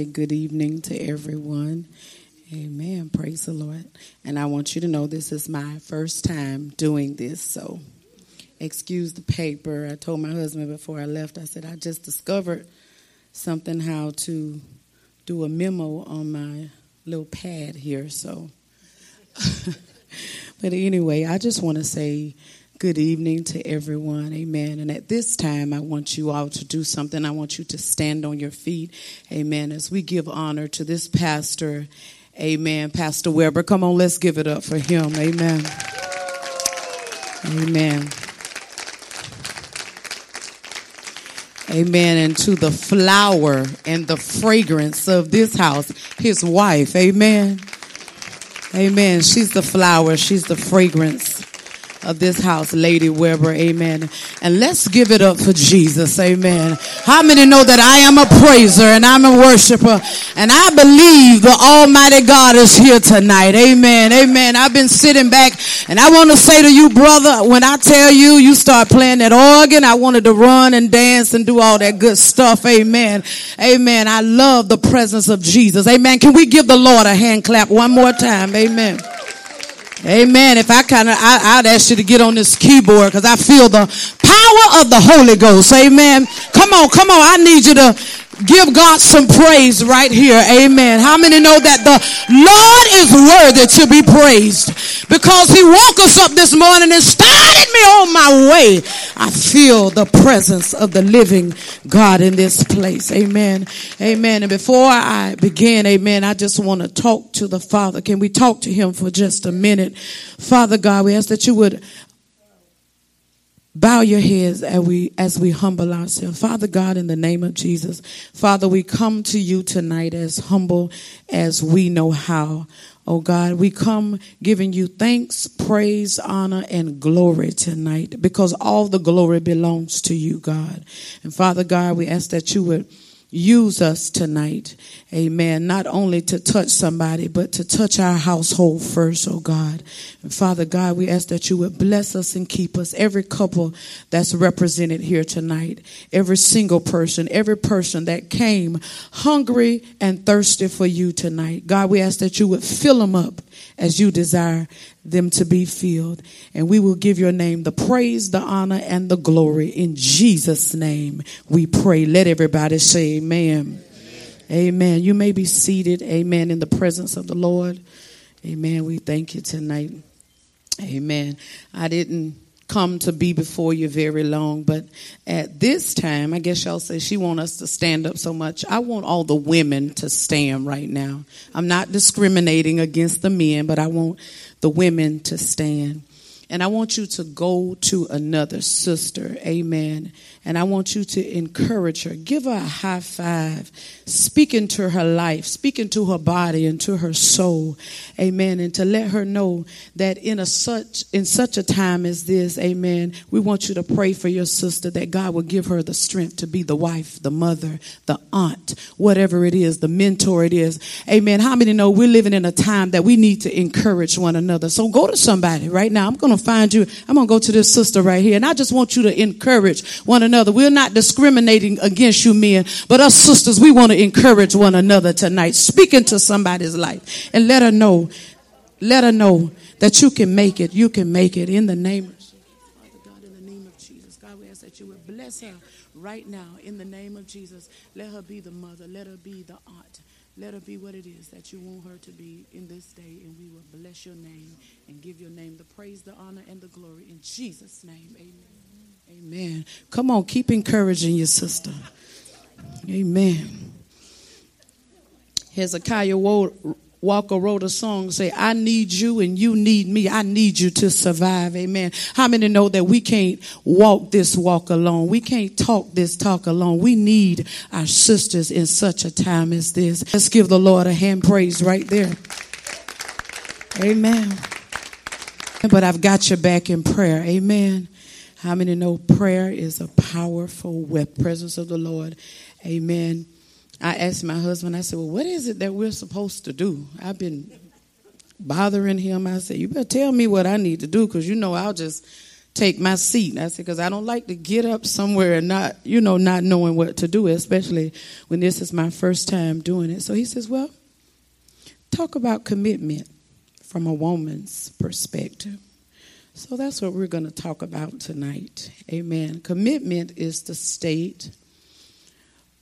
say good evening to everyone. Amen. Praise the Lord. And I want you to know this is my first time doing this, so excuse the paper. I told my husband before I left, I said, I just discovered something how to do a memo on my little pad here, so. but anyway, I just want to say Good evening to everyone. Amen. And at this time, I want you all to do something. I want you to stand on your feet. Amen. As we give honor to this pastor. Amen. Pastor Weber. Come on, let's give it up for him. Amen. Amen. Amen. And to the flower and the fragrance of this house, his wife. Amen. Amen. She's the flower. She's the fragrance of this house, Lady Weber. Amen. And let's give it up for Jesus. Amen. How many know that I am a praiser and I'm a worshiper and I believe the Almighty God is here tonight. Amen. Amen. I've been sitting back and I want to say to you, brother, when I tell you, you start playing that organ, I wanted to run and dance and do all that good stuff. Amen. Amen. I love the presence of Jesus. Amen. Can we give the Lord a hand clap one more time? Amen. Amen. If I kind of, I'd ask you to get on this keyboard because I feel the power of the Holy Ghost. Amen. Come on, come on. I need you to Give God some praise right here. Amen. How many know that the Lord is worthy to be praised? Because he woke us up this morning and started me on my way. I feel the presence of the living God in this place. Amen. Amen. And before I begin, amen, I just want to talk to the Father. Can we talk to him for just a minute? Father God, we ask that you would Bow your heads as we, as we humble ourselves. Father God, in the name of Jesus, Father, we come to you tonight as humble as we know how. Oh God, we come giving you thanks, praise, honor, and glory tonight because all the glory belongs to you, God. And Father God, we ask that you would use us tonight. Amen. Not only to touch somebody, but to touch our household first, oh God. And Father God, we ask that you would bless us and keep us. Every couple that's represented here tonight, every single person, every person that came hungry and thirsty for you tonight. God, we ask that you would fill them up as you desire them to be filled. And we will give your name the praise, the honor, and the glory. In Jesus' name we pray. Let everybody say amen. Amen. amen. You may be seated. Amen. In the presence of the Lord. Amen. We thank you tonight. Amen. I didn't come to be before you very long, but at this time, I guess y'all say she want us to stand up so much. I want all the women to stand right now. I'm not discriminating against the men, but I want the women to stand. And I want you to go to another sister. Amen. And I want you to encourage her. Give her a high five. Speak into her life. Speak into her body and to her soul. Amen. And to let her know that in a such in such a time as this, amen, we want you to pray for your sister that God will give her the strength to be the wife, the mother, the aunt, whatever it is, the mentor it is. Amen. How many know we're living in a time that we need to encourage one another? So go to somebody right now. I'm going to find you. I'm going to go to this sister right here. And I just want you to encourage one another. We're not discriminating against you men, but us sisters, we want to encourage one another tonight. Speak into somebody's life and let her know, let her know that you can make it. You can make it in the name of. Father God, in the name of Jesus. God, we ask that you would bless her right now in the name of Jesus. Let her be the mother. Let her be the aunt. Let her be what it is that you want her to be in this day, and we will bless your name and give your name the praise, the honor, and the glory. In Jesus' name, amen. Amen. Come on, keep encouraging your sister. Amen. Hezekiah Walker wrote a song say, I need you and you need me. I need you to survive. Amen. How many know that we can't walk this walk alone? We can't talk this talk alone. We need our sisters in such a time as this. Let's give the Lord a hand praise right there. Amen. But I've got your back in prayer. Amen. How many know prayer is a powerful weapon? Presence of the Lord. Amen. I asked my husband, I said, Well, what is it that we're supposed to do? I've been bothering him. I said, You better tell me what I need to do because you know I'll just take my seat. I said, because I don't like to get up somewhere and not, you know, not knowing what to do, especially when this is my first time doing it. So he says, well, talk about commitment from a woman's perspective. So that's what we're going to talk about tonight. Amen. Commitment is the state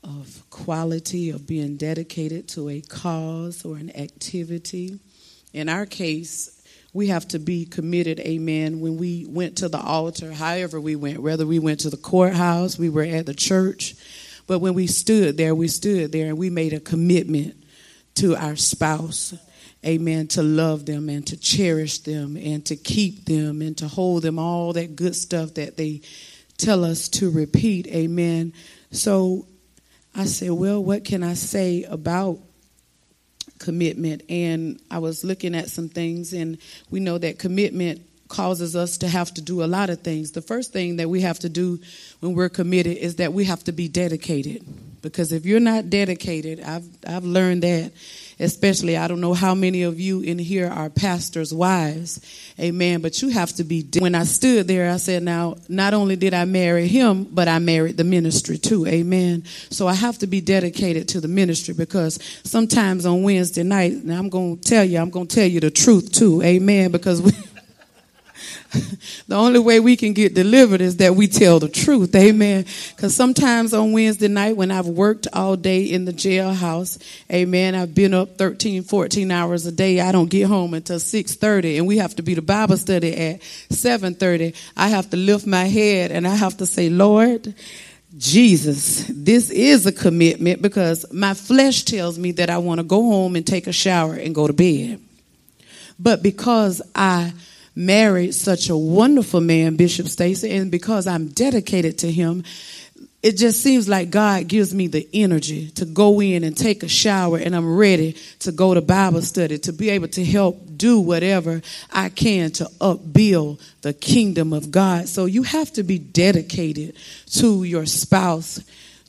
of quality of being dedicated to a cause or an activity. In our case, we have to be committed, amen, when we went to the altar, however we went, whether we went to the courthouse, we were at the church, but when we stood there, we stood there and we made a commitment to our spouse, amen, to love them and to cherish them and to keep them and to hold them, all that good stuff that they tell us to repeat, amen. So I said, well, what can I say about commitment? And I was looking at some things, and we know that commitment causes us to have to do a lot of things. The first thing that we have to do when we're committed is that we have to be dedicated. Because if you're not dedicated, I've I've learned that especially I don't know how many of you in here are pastors' wives. Amen. But you have to be when I stood there, I said, now not only did I marry him, but I married the ministry too. Amen. So I have to be dedicated to the ministry because sometimes on Wednesday night, and I'm gonna tell you, I'm gonna tell you the truth too. Amen. Because we the only way we can get delivered is that we tell the truth. Amen. Because sometimes on Wednesday night when I've worked all day in the jailhouse, amen, I've been up 13, 14 hours a day. I don't get home until 6.30 and we have to be the Bible study at 7.30. I have to lift my head and I have to say, Lord, Jesus, this is a commitment because my flesh tells me that I want to go home and take a shower and go to bed. But because I married such a wonderful man, Bishop Stacy, and because I'm dedicated to him, it just seems like God gives me the energy to go in and take a shower and I'm ready to go to Bible study, to be able to help do whatever I can to upbuild the kingdom of God. So you have to be dedicated to your spouse,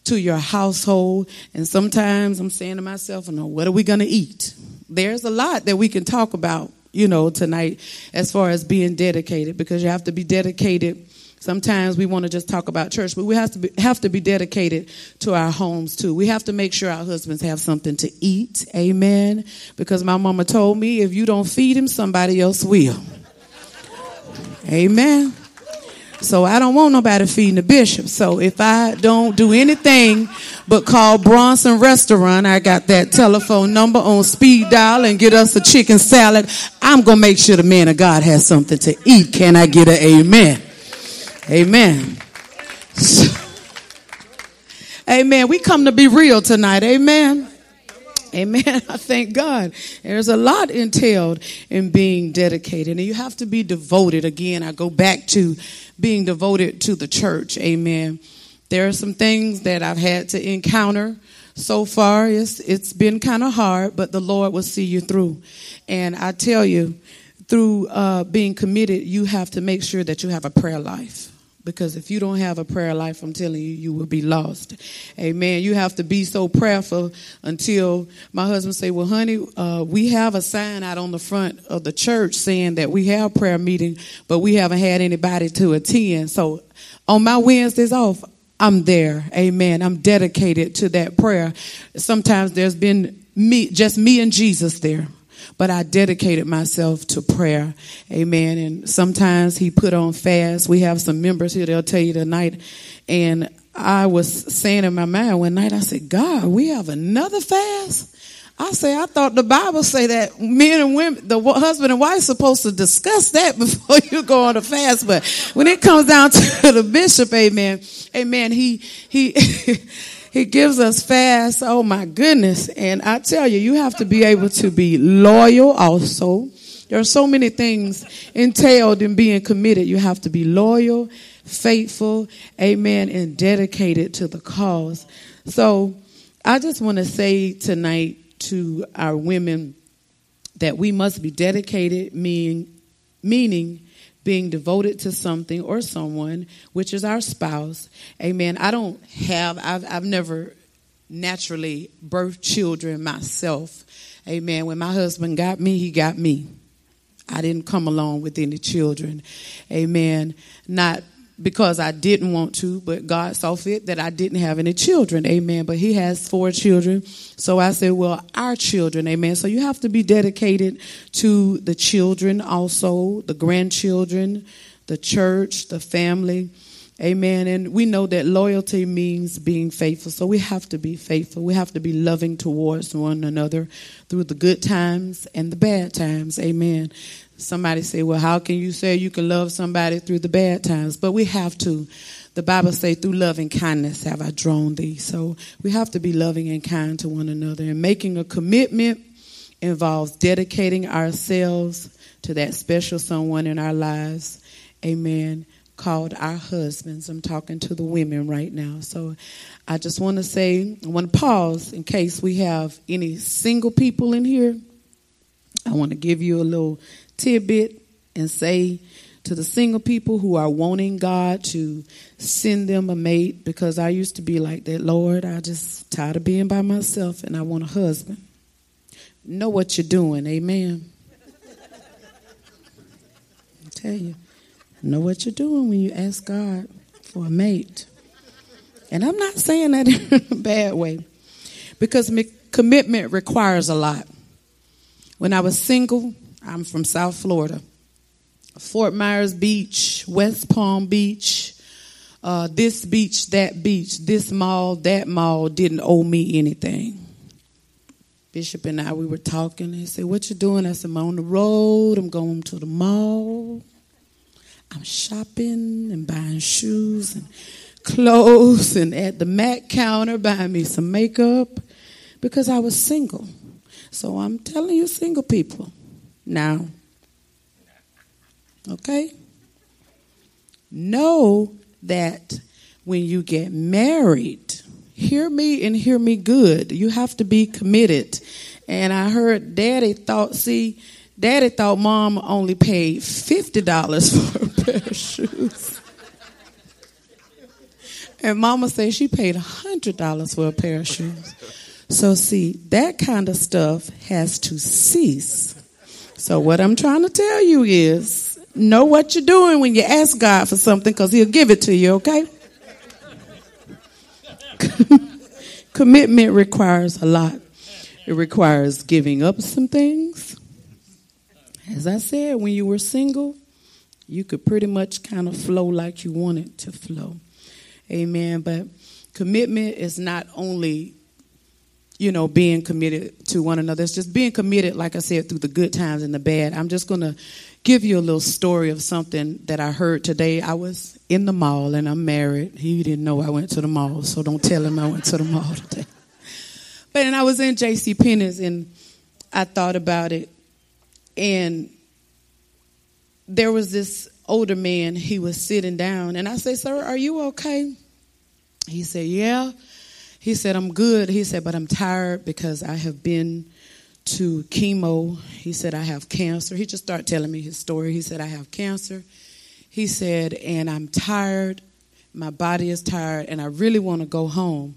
to your household. And sometimes I'm saying to myself, no, what are we going to eat? There's a lot that we can talk about you know, tonight as far as being dedicated because you have to be dedicated. Sometimes we want to just talk about church, but we have to be, have to be dedicated to our homes too. We have to make sure our husbands have something to eat. Amen. Because my mama told me if you don't feed him, somebody else will. Amen. So I don't want nobody feeding the bishop. So if I don't do anything but call Bronson Restaurant, I got that telephone number on speed dial and get us a chicken salad. I'm going to make sure the man of God has something to eat. Can I get an amen? Amen. So, amen. We come to be real tonight. Amen. Amen. I thank God. There's a lot entailed in being dedicated, and you have to be devoted. Again, I go back to being devoted to the church. Amen. There are some things that I've had to encounter so far. It's, it's been kind of hard, but the Lord will see you through. And I tell you, through uh, being committed, you have to make sure that you have a prayer life. Because if you don't have a prayer life, I'm telling you, you will be lost. Amen. You have to be so prayerful until my husband say, well, honey, uh, we have a sign out on the front of the church saying that we have prayer meeting, but we haven't had anybody to attend. So on my Wednesdays off, I'm there. Amen. I'm dedicated to that prayer. Sometimes there's been me, just me and Jesus there but I dedicated myself to prayer. Amen. And sometimes he put on fast. We have some members here, they'll tell you tonight. And I was saying in my mind one night, I said, God, we have another fast? I say, I thought the Bible say that men and women, the husband and wife supposed to discuss that before you go on a fast. But when it comes down to the bishop, amen, amen, he, he, He gives us fast. Oh my goodness. And I tell you, you have to be able to be loyal also. There are so many things entailed in being committed. You have to be loyal, faithful, amen, and dedicated to the cause. So I just want to say tonight to our women that we must be dedicated, meaning, meaning being devoted to something or someone, which is our spouse. Amen. I don't have, I've, I've never naturally birthed children myself. Amen. When my husband got me, he got me. I didn't come along with any children. Amen. Not because I didn't want to, but God saw fit that I didn't have any children. Amen. But He has four children. So I said, well, our children. Amen. So you have to be dedicated to the children also, the grandchildren, the church, the family. Amen. And we know that loyalty means being faithful. So we have to be faithful. We have to be loving towards one another through the good times and the bad times. Amen. Somebody say, well, how can you say you can love somebody through the bad times? But we have to. The Bible say, through love and kindness have I drawn thee. So we have to be loving and kind to one another. And making a commitment involves dedicating ourselves to that special someone in our lives. Amen called our husbands. I'm talking to the women right now. So I just want to say, I want to pause in case we have any single people in here. I want to give you a little tidbit and say to the single people who are wanting God to send them a mate because I used to be like that. Lord, I just tired of being by myself and I want a husband. Know what you're doing, amen. I tell you, know what you're doing when you ask God for a mate. And I'm not saying that in a bad way because commitment requires a lot. When I was single, I'm from South Florida. Fort Myers Beach, West Palm Beach, uh, this beach, that beach, this mall, that mall didn't owe me anything. Bishop and I, we were talking. He said, What you doing? I said, I'm on the road. I'm going to the mall. I'm shopping and buying shoes and clothes and at the Mac counter buying me some makeup because I was single. So I'm telling you, single people, now. Okay? Know that when you get married, hear me and hear me good. You have to be committed. And I heard daddy thought, see, daddy thought mom only paid $50 for a pair of shoes. And mama said she paid $100 for a pair of shoes. So, see, that kind of stuff has to cease. So what I'm trying to tell you is know what you're doing when you ask God for something because he'll give it to you, okay? Commitment requires a lot. It requires giving up some things. As I said, when you were single, you could pretty much kind of flow like you wanted to flow. Amen. But commitment is not only you know, being committed to one another. It's just being committed, like I said, through the good times and the bad. I'm just going to give you a little story of something that I heard today. I was in the mall and I'm married. He didn't know I went to the mall, so don't tell him I went to the mall today. But and I was in J.C. Penney's and I thought about it, and there was this older man. He was sitting down, and I said, "Sir, are you okay?" He said, "Yeah." He said, I'm good. He said, but I'm tired because I have been to chemo. He said, I have cancer. He just started telling me his story. He said, I have cancer. He said, and I'm tired. My body is tired, and I really want to go home.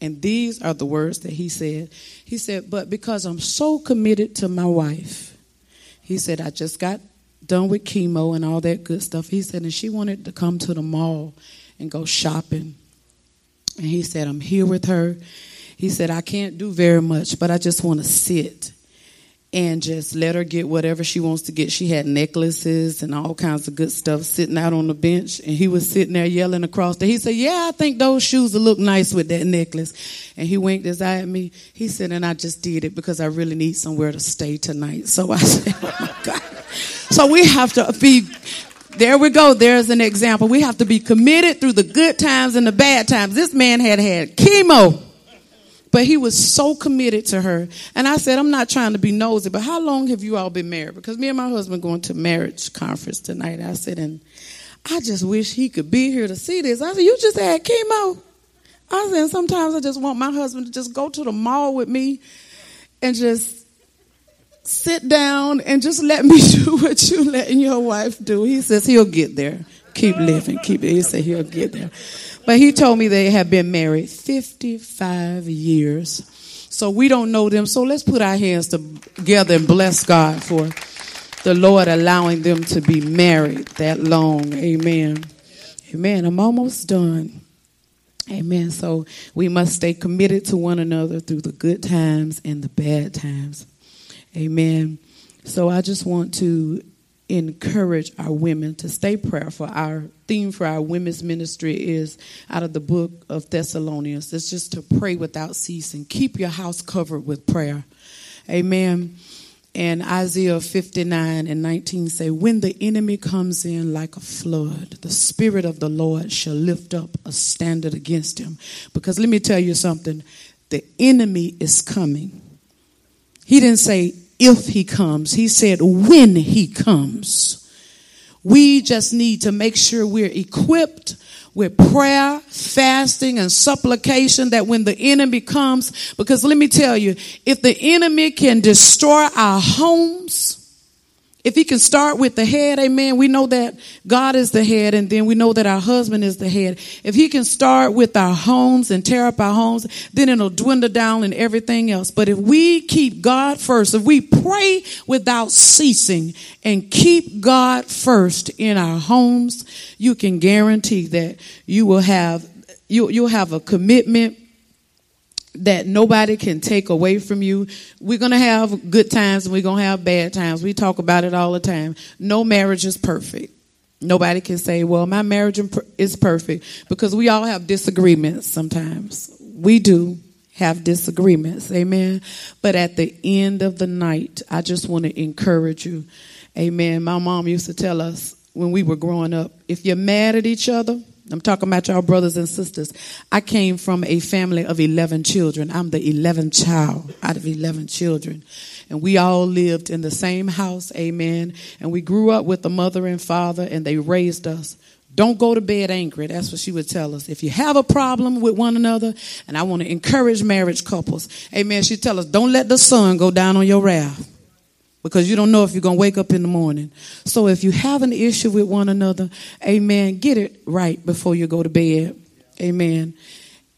And these are the words that he said. He said, but because I'm so committed to my wife, he said, I just got done with chemo and all that good stuff. He said, and she wanted to come to the mall and go shopping. And he said, I'm here with her. He said, I can't do very much, but I just want to sit and just let her get whatever she wants to get. She had necklaces and all kinds of good stuff sitting out on the bench. And he was sitting there yelling across there. He said, Yeah, I think those shoes will look nice with that necklace. And he winked his eye at me. He said, And I just did it because I really need somewhere to stay tonight. So I said, Oh my God. So we have to be there we go. There's an example. We have to be committed through the good times and the bad times. This man had had chemo, but he was so committed to her. And I said, I'm not trying to be nosy, but how long have you all been married? Because me and my husband going to marriage conference tonight. I said, and I just wish he could be here to see this. I said, you just had chemo. I said, sometimes I just want my husband to just go to the mall with me and just sit down and just let me do what you letting your wife do. He says he'll get there. Keep living, keep it. He said he'll get there. But he told me they have been married 55 years. So we don't know them. So let's put our hands together and bless God for the Lord allowing them to be married that long. Amen. Amen. I'm almost done. Amen. So we must stay committed to one another through the good times and the bad times. Amen. So I just want to encourage our women to stay prayerful. Our theme for our women's ministry is out of the book of Thessalonians. It's just to pray without ceasing. Keep your house covered with prayer. Amen. And Isaiah 59 and 19 say, When the enemy comes in like a flood, the Spirit of the Lord shall lift up a standard against him. Because let me tell you something the enemy is coming. He didn't say if he comes, he said when he comes. We just need to make sure we're equipped with prayer, fasting, and supplication that when the enemy comes, because let me tell you, if the enemy can destroy our homes, if he can start with the head, amen, we know that God is the head and then we know that our husband is the head. If he can start with our homes and tear up our homes, then it'll dwindle down and everything else. But if we keep God first, if we pray without ceasing and keep God first in our homes, you can guarantee that you will have, you, you'll have a commitment that nobody can take away from you. We're going to have good times and we're going to have bad times. We talk about it all the time. No marriage is perfect. Nobody can say, well, my marriage is perfect because we all have disagreements sometimes. We do have disagreements. Amen. But at the end of the night, I just want to encourage you. Amen. My mom used to tell us when we were growing up, if you're mad at each other, I'm talking about y'all brothers and sisters. I came from a family of 11 children. I'm the 11th child out of 11 children. And we all lived in the same house, amen. And we grew up with a mother and father, and they raised us. Don't go to bed angry. That's what she would tell us. If you have a problem with one another, and I want to encourage marriage couples, amen, she'd tell us, don't let the sun go down on your wrath because you don't know if you're going to wake up in the morning. So if you have an issue with one another, amen, get it right before you go to bed. Amen.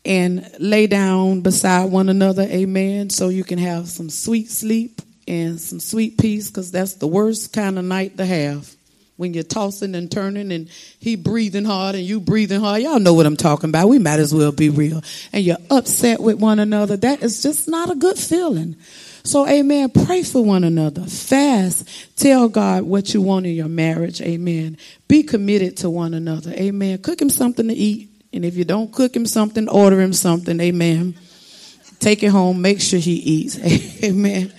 And lay down beside one another, amen, so you can have some sweet sleep and some sweet peace because that's the worst kind of night to have. When you're tossing and turning and he breathing hard and you breathing hard. Y'all know what I'm talking about. We might as well be real. And you're upset with one another. That is just not a good feeling. So, amen. Pray for one another. Fast. Tell God what you want in your marriage. Amen. Be committed to one another. Amen. Cook him something to eat. And if you don't cook him something, order him something. Amen. Take it home. Make sure he eats. Amen.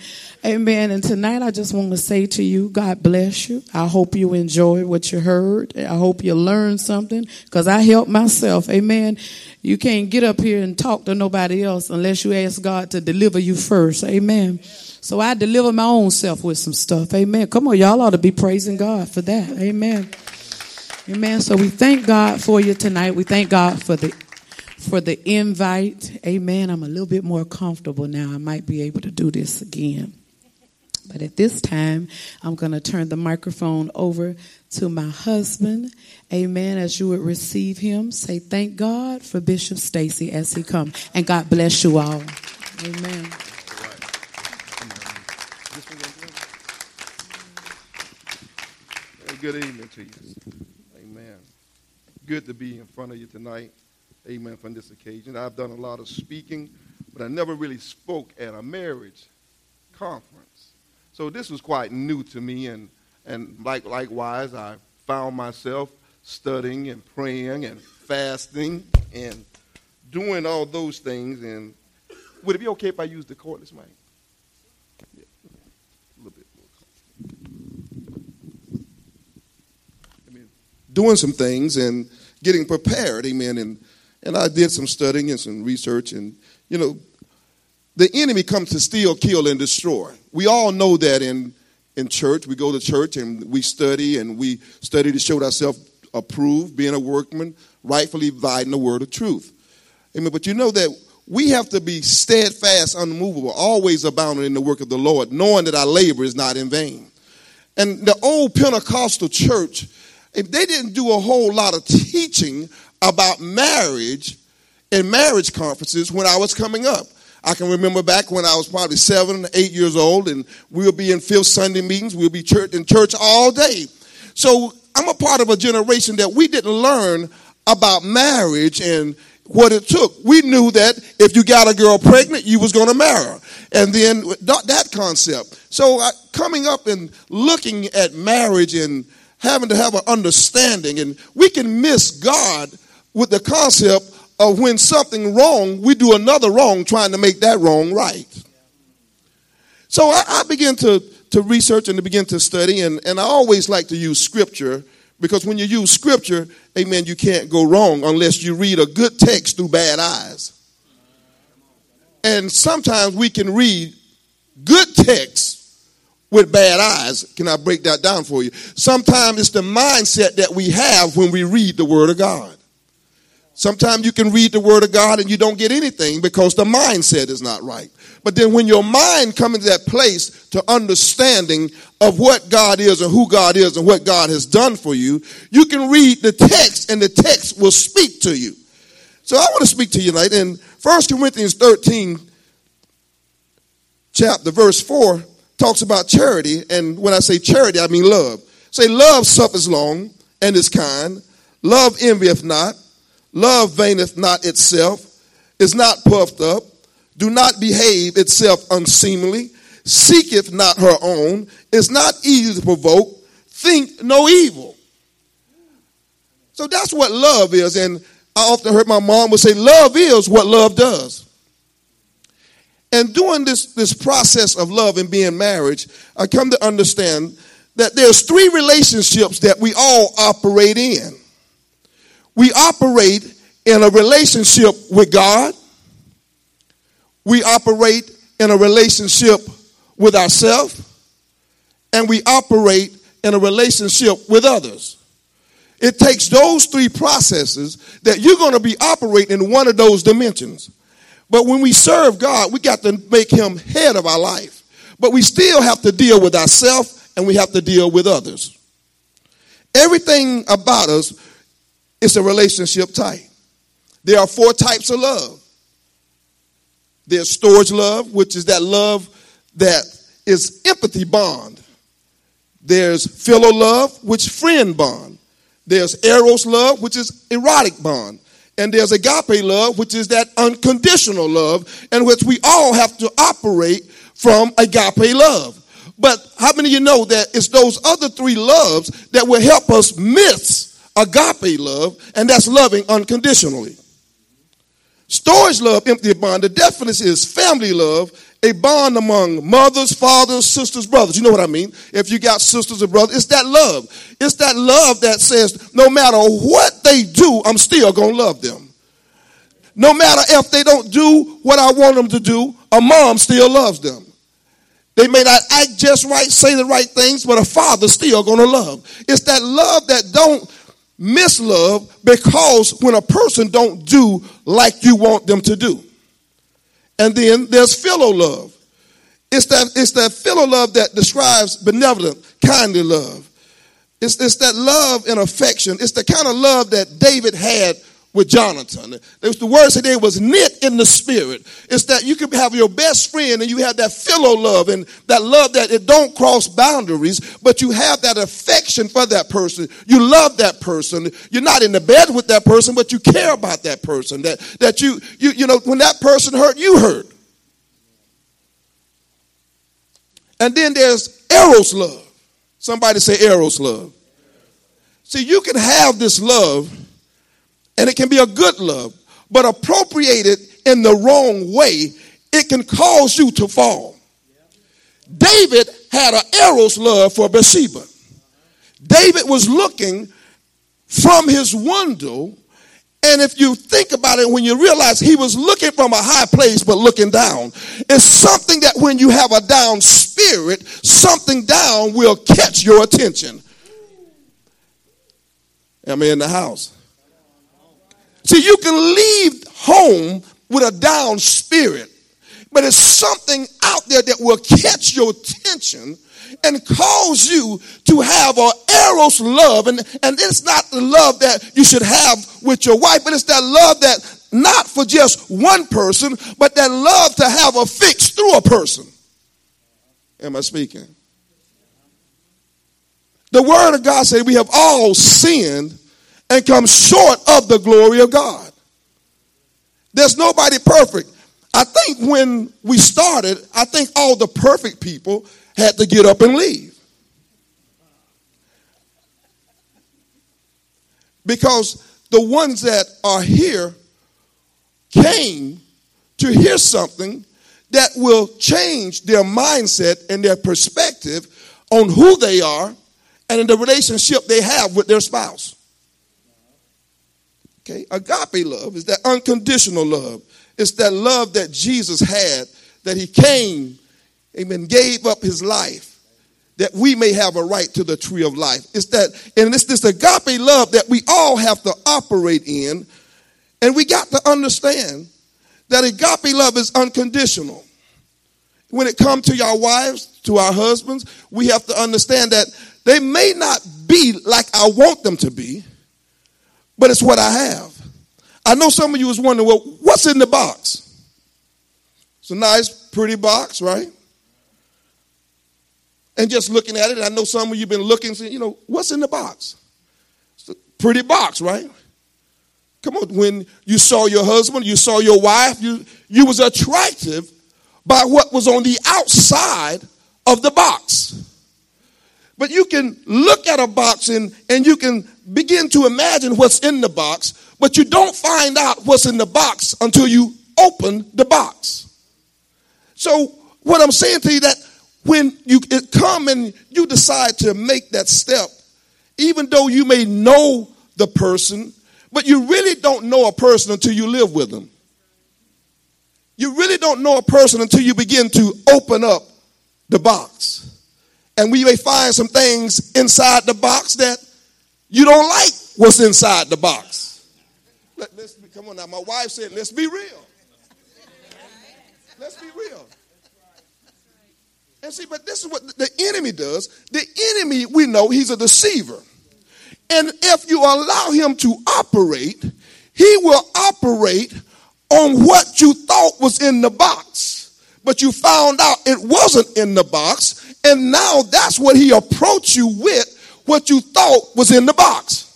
Amen. And tonight I just want to say to you, God bless you. I hope you enjoy what you heard. I hope you learned something because I helped myself. Amen. You can't get up here and talk to nobody else unless you ask God to deliver you first. Amen. So I deliver my own self with some stuff. Amen. Come on, y'all ought to be praising God for that. Amen. Amen. So we thank God for you tonight. We thank God for the for the invite. Amen. I'm a little bit more comfortable now. I might be able to do this again. But at this time, I'm going to turn the microphone over to my husband. Amen. As you would receive him, say thank God for Bishop Stacy as he comes. And God bless you all. Amen. Good evening to you. Amen. Good to be in front of you tonight. Amen. From this occasion, I've done a lot of speaking, but I never really spoke at a marriage conference. So this was quite new to me, and, and like, likewise, I found myself studying and praying and fasting and doing all those things. And would it be okay if I use the cordless mic? Yeah, a little bit more. I mean, doing some things and getting prepared, amen. And and I did some studying and some research, and you know, the enemy comes to steal, kill, and destroy. We all know that in, in church. We go to church and we study and we study to show ourselves approved, being a workman, rightfully dividing the word of truth. Amen. But you know that we have to be steadfast, unmovable, always abounding in the work of the Lord, knowing that our labor is not in vain. And the old Pentecostal church, if they didn't do a whole lot of teaching about marriage in marriage conferences when I was coming up. I can remember back when I was probably seven, eight years old, and we'll be in fifth Sunday meetings. We'll be church, in church all day. So I'm a part of a generation that we didn't learn about marriage and what it took. We knew that if you got a girl pregnant, you was going to marry her. And then that concept. So uh, coming up and looking at marriage and having to have an understanding, and we can miss God with the concept of when something wrong, we do another wrong trying to make that wrong right. So I, I begin to, to research and to begin to study, and, and I always like to use scripture because when you use scripture, amen, you can't go wrong unless you read a good text through bad eyes. And sometimes we can read good texts with bad eyes. Can I break that down for you? Sometimes it's the mindset that we have when we read the Word of God. Sometimes you can read the Word of God and you don't get anything because the mindset is not right. But then when your mind comes into that place to understanding of what God is and who God is and what God has done for you, you can read the text and the text will speak to you. So I want to speak to you tonight in 1 Corinthians 13, chapter, verse 4, talks about charity. And when I say charity, I mean love. Say, love suffers long and is kind. Love envieth not Love vaineth not itself, is not puffed up, do not behave itself unseemly, seeketh not her own, is not easy to provoke, think no evil. So that's what love is. And I often heard my mom would say, Love is what love does. And doing this, this process of love and being married, I come to understand that there's three relationships that we all operate in we operate in a relationship with God. We operate in a relationship with ourselves. And we operate in a relationship with others. It takes those three processes that you're going to be operating in one of those dimensions. But when we serve God, we got to make him head of our life. But we still have to deal with ourselves and we have to deal with others. Everything about us it's a relationship type. There are four types of love. There's storge love, which is that love that is empathy bond. There's philo love, which friend bond. There's eros love, which is erotic bond. And there's agape love, which is that unconditional love, in which we all have to operate from agape love. But how many of you know that it's those other three loves that will help us miss agape love, and that's loving unconditionally. Storge love, empty bond. The definition is family love, a bond among mothers, fathers, sisters, brothers. You know what I mean? If you got sisters or brothers, it's that love. It's that love that says, no matter what they do, I'm still going to love them. No matter if they don't do what I want them to do, a mom still loves them. They may not act just right, say the right things, but a father still going to love. It's that love that don't mislove because when a person don't do like you want them to do. And then there's philo love. It's that, it's that philo love that describes benevolent, kindly love. It's, it's that love and affection. It's the kind of love that David had with Jonathan. The word today was knit in the spirit. It's that you can have your best friend and you have that philo love and that love that it don't cross boundaries, but you have that affection for that person. You love that person. You're not in the bed with that person, but you care about that person. That that you you you know when that person hurt, you hurt. And then there's eros love. Somebody say eros love. See, you can have this love and it can be a good love, but appropriated in the wrong way, it can cause you to fall. David had an eros love for Bathsheba. David was looking from his window, and if you think about it, when you realize he was looking from a high place but looking down, it's something that when you have a down spirit, something down will catch your attention. Am I in the house? See, you can leave home with a down spirit. but it's something out there that will catch your attention and cause you to have an eros love. And, and it's not the love that you should have with your wife, but it's that love that not for just one person, but that love to have a fix through a person. Am I speaking? The word of God said we have all sinned and come short of the glory of God. There's nobody perfect. I think when we started, I think all the perfect people had to get up and leave. Because the ones that are here came to hear something that will change their mindset and their perspective on who they are and in the relationship they have with their spouse. Okay, agape love is that unconditional love. It's that love that Jesus had, that he came, amen, gave up his life that we may have a right to the tree of life. It's that, and it's this agape love that we all have to operate in. And we got to understand that agape love is unconditional. When it comes to our wives, to our husbands, we have to understand that they may not be like I want them to be, but it's what I have. I know some of you is wondering, well, what's in the box? It's a nice, pretty box, right? And just looking at it, I know some of you been looking, saying, you know, what's in the box? It's a pretty box, right? Come on, when you saw your husband, you saw your wife, you, you was attractive by what was on the outside of the box. But you can look at a box and, and you can begin to imagine what's in the box, but you don't find out what's in the box until you open the box. So what I'm saying to you that when you come and you decide to make that step, even though you may know the person, but you really don't know a person until you live with them. You really don't know a person until you begin to open up the box. And we may find some things inside the box that you don't like what's inside the box. Let, us come on now. My wife said, let's be real. Let's be real. And see, but this is what the enemy does. The enemy, we know he's a deceiver. And if you allow him to operate, he will operate on what you thought was in the box. But you found out it wasn't in the box. And now that's what he approached you with, what you thought was in the box.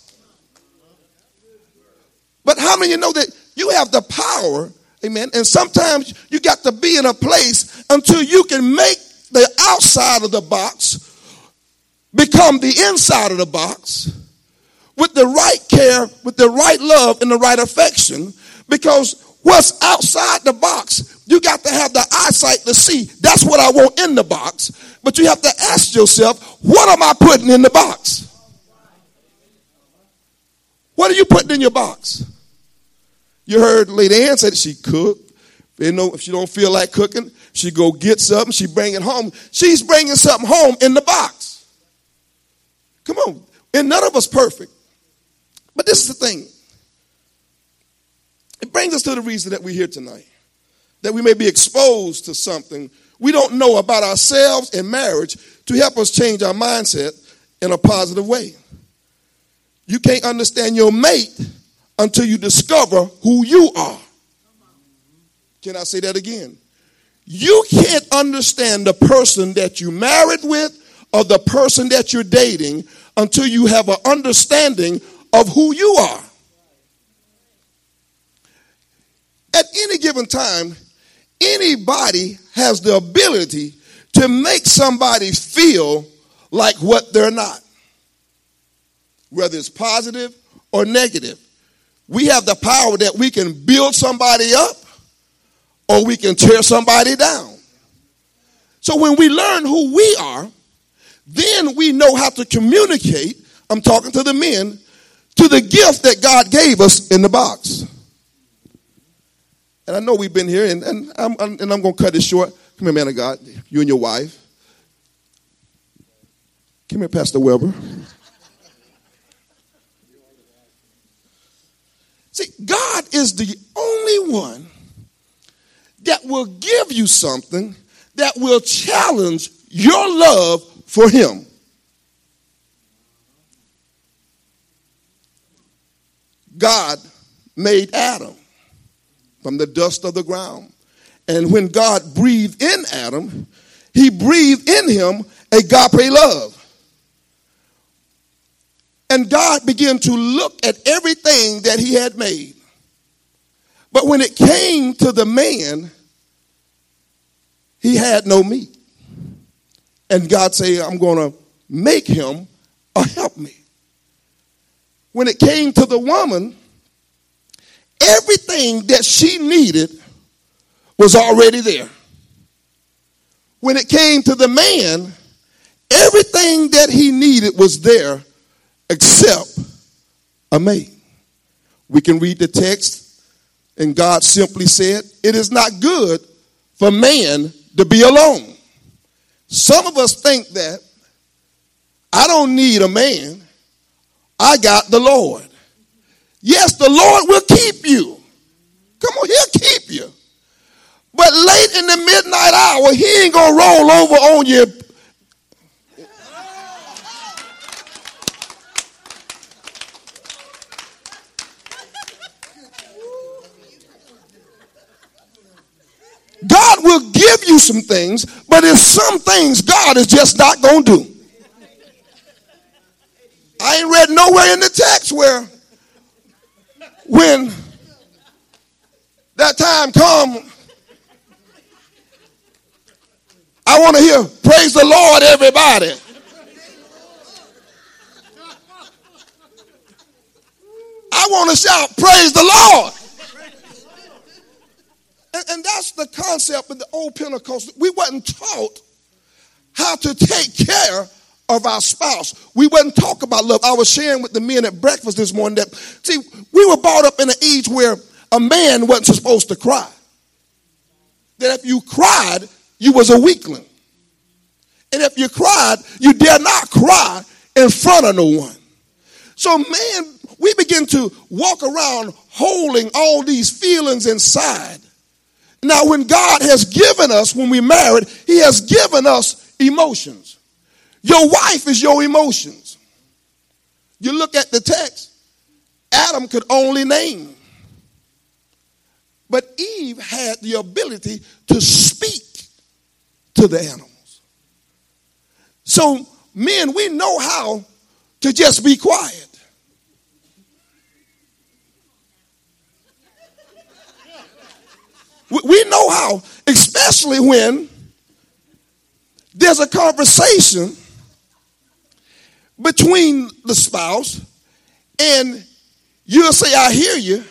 But how many you know that you have the power, amen? And sometimes you got to be in a place until you can make the outside of the box become the inside of the box with the right care, with the right love, and the right affection. Because what's outside the box, you got to have the eyesight to see that's what I want in the box. But you have to ask yourself, what am I putting in the box? What are you putting in your box? You heard Lady Ann said she cooked. You know, if she don't feel like cooking, she go get something, she bring it home. She's bringing something home in the box. Come on. And none of us perfect. But this is the thing. It brings us to the reason that we're here tonight. That we may be exposed to something we don't know about ourselves and marriage to help us change our mindset in a positive way. You can't understand your mate until you discover who you are. Can I say that again? You can't understand the person that you married with or the person that you're dating until you have an understanding of who you are. At any given time, anybody has the ability to make somebody feel like what they're not, whether it's positive or negative. We have the power that we can build somebody up or we can tear somebody down. So when we learn who we are, then we know how to communicate. I'm talking to the men to the gift that God gave us in the box. And I know we've been here, and, and I'm, and I'm going to cut it short. Come here, man of God, you and your wife. Come here, Pastor Weber. See, God is the only one that will give you something that will challenge your love for him. God made Adam from the dust of the ground. And when God breathed in Adam, he breathed in him a agape love. And God began to look at everything that he had made. But when it came to the man, he had no meat. And God said, I'm going to make him a helpmate. When it came to the woman, everything that she needed was already there. When it came to the man, everything that he needed was there except a mate. We can read the text, and God simply said, It is not good for man to be alone. Some of us think that I don't need a man, I got the Lord. Yes, the Lord will keep you. Come on, he'll keep you. But late in the midnight hour, he ain't gonna roll over on you. God will give you some things, but there's some things God is just not gonna do. I ain't read nowhere in the text where when that time come, I want to hear praise the Lord, everybody. I want to shout, praise the Lord. And, and, that's the concept of the old Pentecost. We wasn't taught how to take care of our spouse. We wasn't talk about love. I was sharing with the men at breakfast this morning that, see, we were brought up in an age where a man wasn't supposed to cry. That if you cried, you was a weakling. And if you cried, you dare not cry in front of no one. So, man, we begin to walk around holding all these feelings inside. Now, when God has given us, when we married, He has given us emotions. Your wife is your emotions. You look at the text, Adam could only name. But Eve had the ability to speak to the animals. So, men, we know how to just be quiet. We know how, especially when there's a conversation between the spouse and you'll say, I hear you,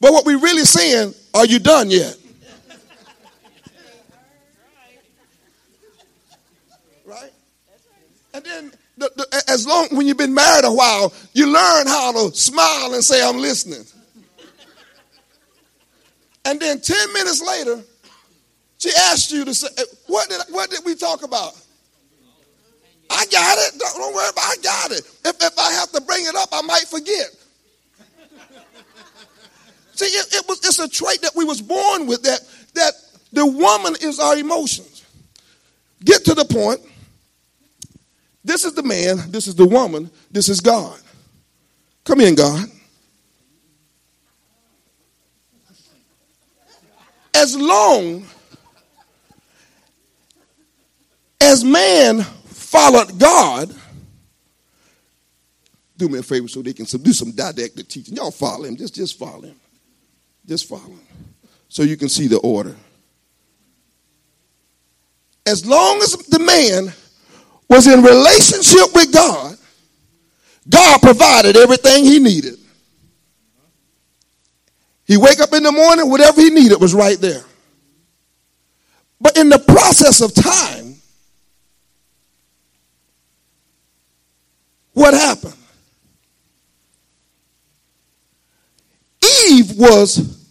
but what we're really saying, are you done yet? Right? And then, the, the, as long when you've been married a while, you learn how to smile and say, I'm listening. And then 10 minutes later, she asked you to say, What did, what did we talk about? I got it. Don't, don't worry about it. I got it. If, if I have to bring it up, I might forget. See, it, it, was, it's a trait that we was born with that, that the woman is our emotions. Get to the point. This is the man, this is the woman, this is God. Come in, God. As long as man followed God, do me a favor so they can do some didactic teaching. Y'all follow him. Just, just follow him. Just follow him. So you can see the order. As long as the man was in relationship with God, God provided everything he needed. He wake up in the morning, whatever he needed was right there. But in the process of time, what happened? Eve was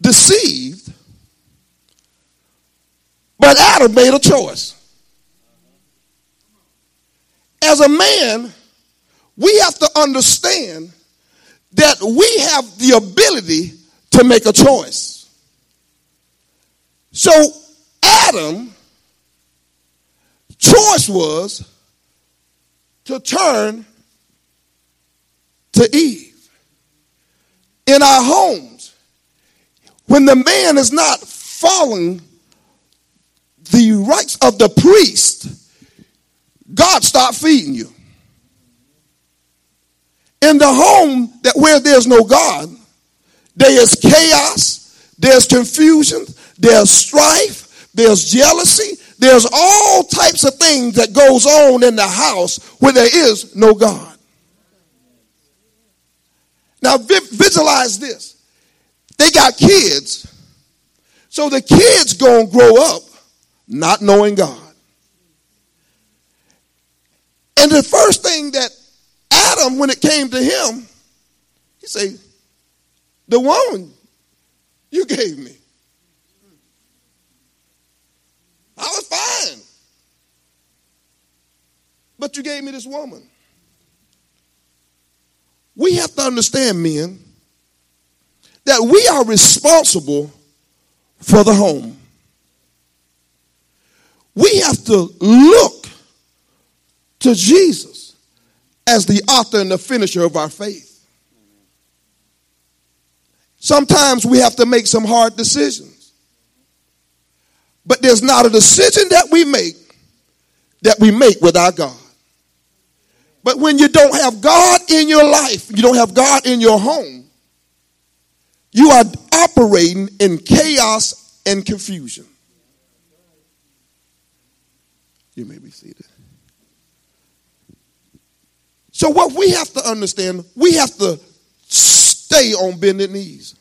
deceived, but Adam made a choice. As a man, we have to understand that we have the ability to make a choice. So Adam choice was to turn to Eve. In our homes, when the man is not following the rights of the priest, God stop feeding you. In the home that where there's no God, there is chaos, there's confusion, there's strife, there's jealousy, there's all types of things that goes on in the house where there is no God. Now visualize this. They got kids. So the kids going to grow up not knowing God. And the first thing that Adam, when it came to him, he said, The woman you gave me. I was fine. But you gave me this woman. We have to understand, men, that we are responsible for the home. We have to look to Jesus as the author and the finisher of our faith. Sometimes we have to make some hard decisions. But there's not a decision that we make that we make without God. But when you don't have God in your life, you don't have God in your home, you are operating in chaos and confusion. You may be seated. So, what we have to understand, we have to stay on bended knees.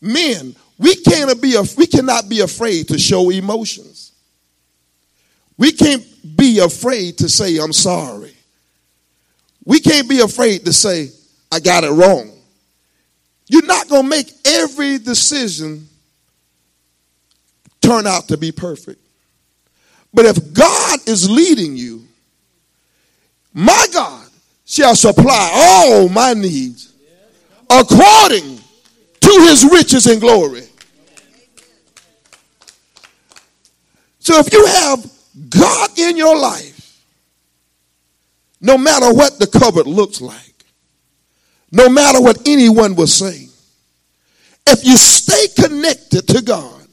Men, we can't be we cannot be afraid to show emotions. We can't be afraid to say I'm sorry. We can't be afraid to say I got it wrong. You're not going to make every decision turn out to be perfect. But if God is leading you, my God shall supply all my needs according to his riches and glory. So if you have God in your life, no matter what the cupboard looks like, no matter what anyone will say, if you stay connected to God,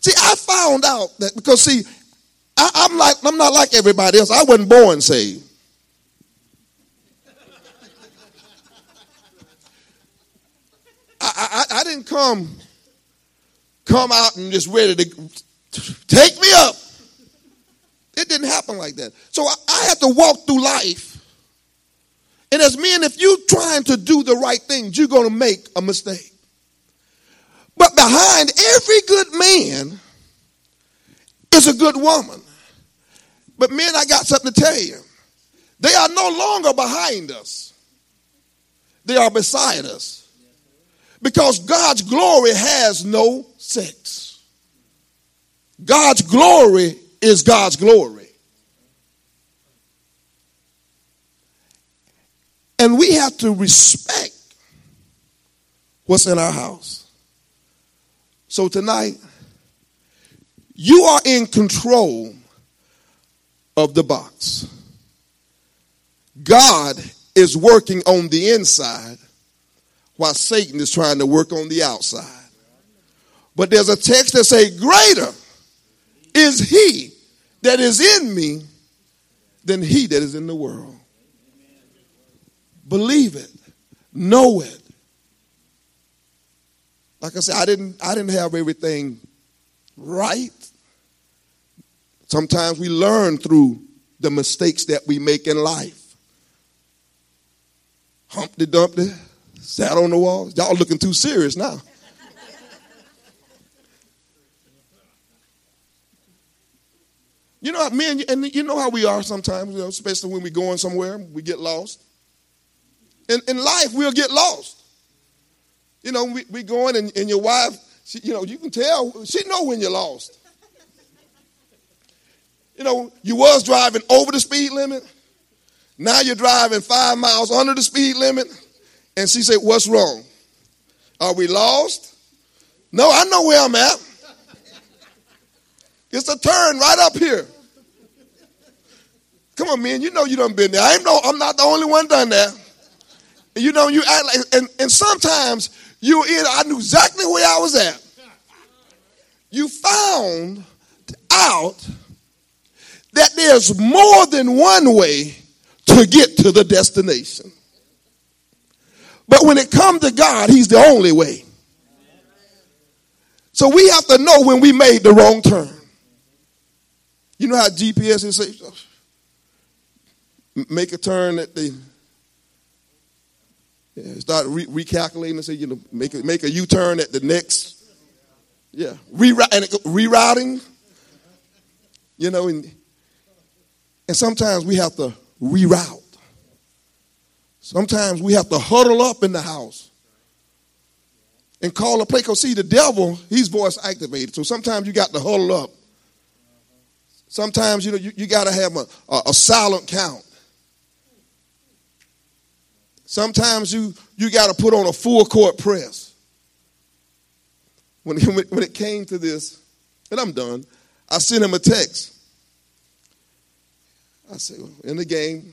see, I found out that because see, I, am like I'm not like everybody else. I wasn't born saved. I, I, I didn't come come out and just ready to take me up. It didn't happen like that. So I, I had to walk through life. And as men, if you're trying to do the right things, you're going to make a mistake. But behind every good man is a good woman. But men, I got something to tell you. They are no longer behind us. They are beside us. Because God's glory has no sex. God's glory is God's glory. And we have to respect what's in our house. So tonight, you are in control of the box. God is working on the inside while Satan is trying to work on the outside. But there's a text that say, greater is he that is in me than he that is in the world. Believe it. Know it. Like I said, I didn't, I didn't have everything right. Sometimes we learn through the mistakes that we make in life. Humpty Dumpty sat on the wall. Y'all looking too serious now. You know, men, and you know how we are sometimes, you know, especially when we're going somewhere, we get lost. In, in life, we'll get lost. You know, we, we going and, and your wife, she, you know, you can tell, she know when you're lost. You know, you was driving over the speed limit. Now you're driving five miles under the speed limit. And she said, What's wrong? Are we lost? No, I know where I'm at. It's a turn right up here. Come on, man. You know you done been there. I ain't no, I'm not the only one done that. You know, you act like, and, and sometimes you in, I knew exactly where I was at. You found out that there's more than one way to get to the destination. But when it comes to God, He's the only way. So we have to know when we made the wrong turn. You know how GPS is say, make a turn at the yeah, start re- recalculating and say, you know, make a, make a U-turn at the next, yeah, reroute and rerouting. You know, and and sometimes we have to reroute. Sometimes we have to huddle up in the house and call a play. Because see, the devil, he's voice activated. So sometimes you got to huddle up. Sometimes, you know, you, you got to have a, a, a silent count. Sometimes you, you got to put on a full court press. When, when it came to this, and I'm done, I sent him a text. I said, in the game,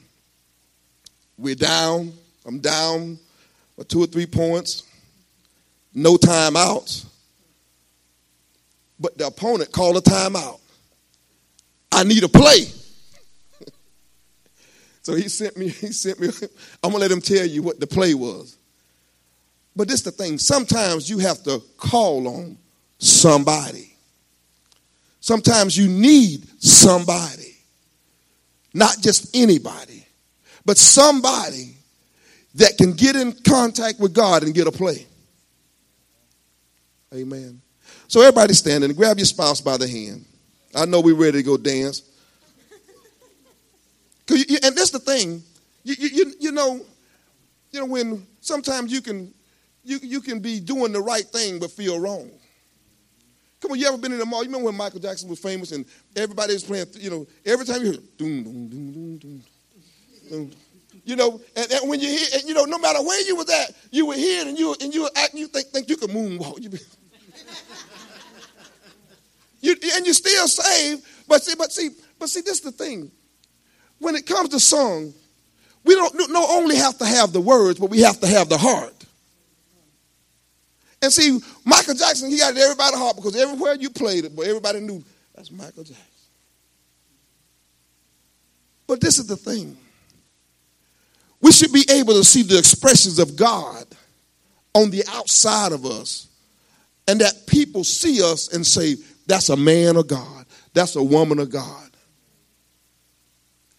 we're down. I'm down by two or three points. No timeouts. But the opponent called a timeout. I need a play. so he sent me, he sent me, I'm gonna let him tell you what the play was. But this the thing, sometimes you have to call on somebody. Sometimes you need somebody. Not just anybody but somebody that can get in contact with God and get a play. Amen. So everybody standing, grab your spouse by the hand. I know we're ready to go dance. You, and that's the thing, you, you, you know, you know when sometimes you can you, you can be doing the right thing but feel wrong. Come on, you ever been in the mall? You remember when Michael Jackson was famous and everybody was playing, you know, every time you hear doom, doom, doom, doom, doom, you know, and, and, when you hear, and, you know, no matter where you was at, you hear it and you and you would act, you think think you could moonwalk. You, you and you're still saved, but see, but see, but see, this is the thing. When it comes to song, we don't not only have to have the words, but we have to have the heart. And see, Michael Jackson, he got everybody's heart because everywhere you played it, but everybody knew that's Michael Jackson. But this is the thing. We should be able to see the expressions of God on the outside of us, and that people see us and say, That's a man of God, that's a woman of God.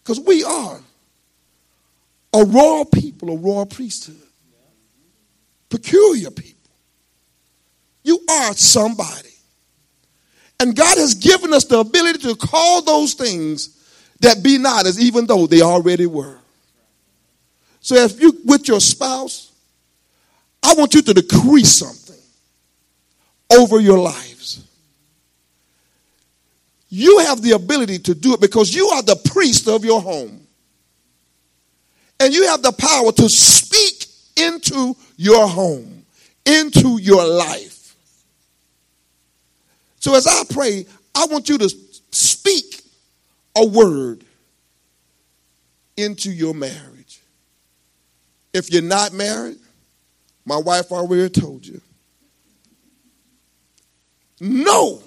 Because we are a royal people, a royal priesthood, peculiar people. You are somebody. And God has given us the ability to call those things that be not as even though they already were. So if you with your spouse, I want you to decree something over your lives. You have the ability to do it because you are the priest of your home. And you have the power to speak into your home, into your life. So as I pray, I want you to speak a word into your marriage. If you're not married, my wife already told you. No.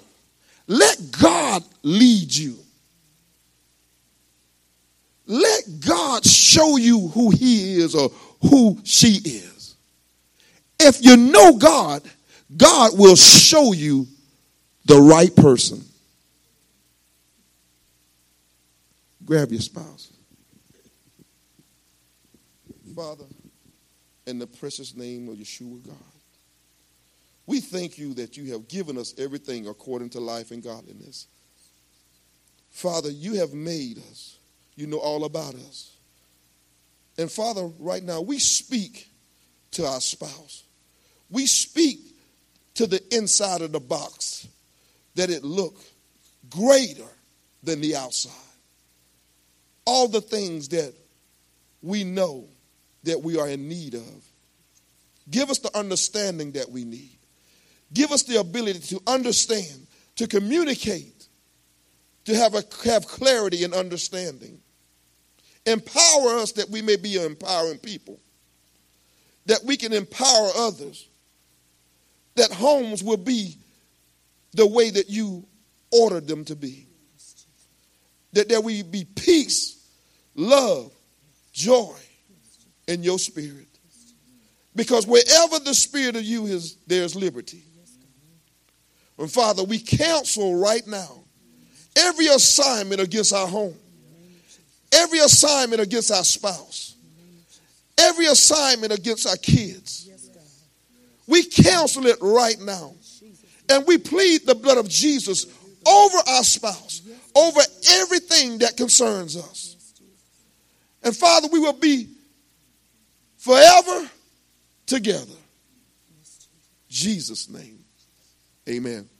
Let God lead you. Let God show you who He is or who she is. If you know God, God will show you the right person. Grab your spouse. Father, in the precious name of Yeshua God, we thank you that you have given us everything according to life and godliness. Father, you have made us. You know all about us. And Father, right now, we speak to our spouse. We speak to the inside of the box that it look greater than the outside. All the things that we know that we are in need of. Give us the understanding that we need. Give us the ability to understand, to communicate to have, a, have clarity and understanding. Empower us that we may be empowering people, that we can empower others, that homes will be the way that you ordered them to be, that there will be peace, love, joy in your spirit. Because wherever the spirit of you is, there's liberty. And Father, we counsel right now every assignment against our home, every assignment against our spouse, every assignment against our kids. We counsel it right now. And we plead the blood of Jesus over our spouse, over everything that concerns us. And Father, we will be forever together. Jesus' name. Amen.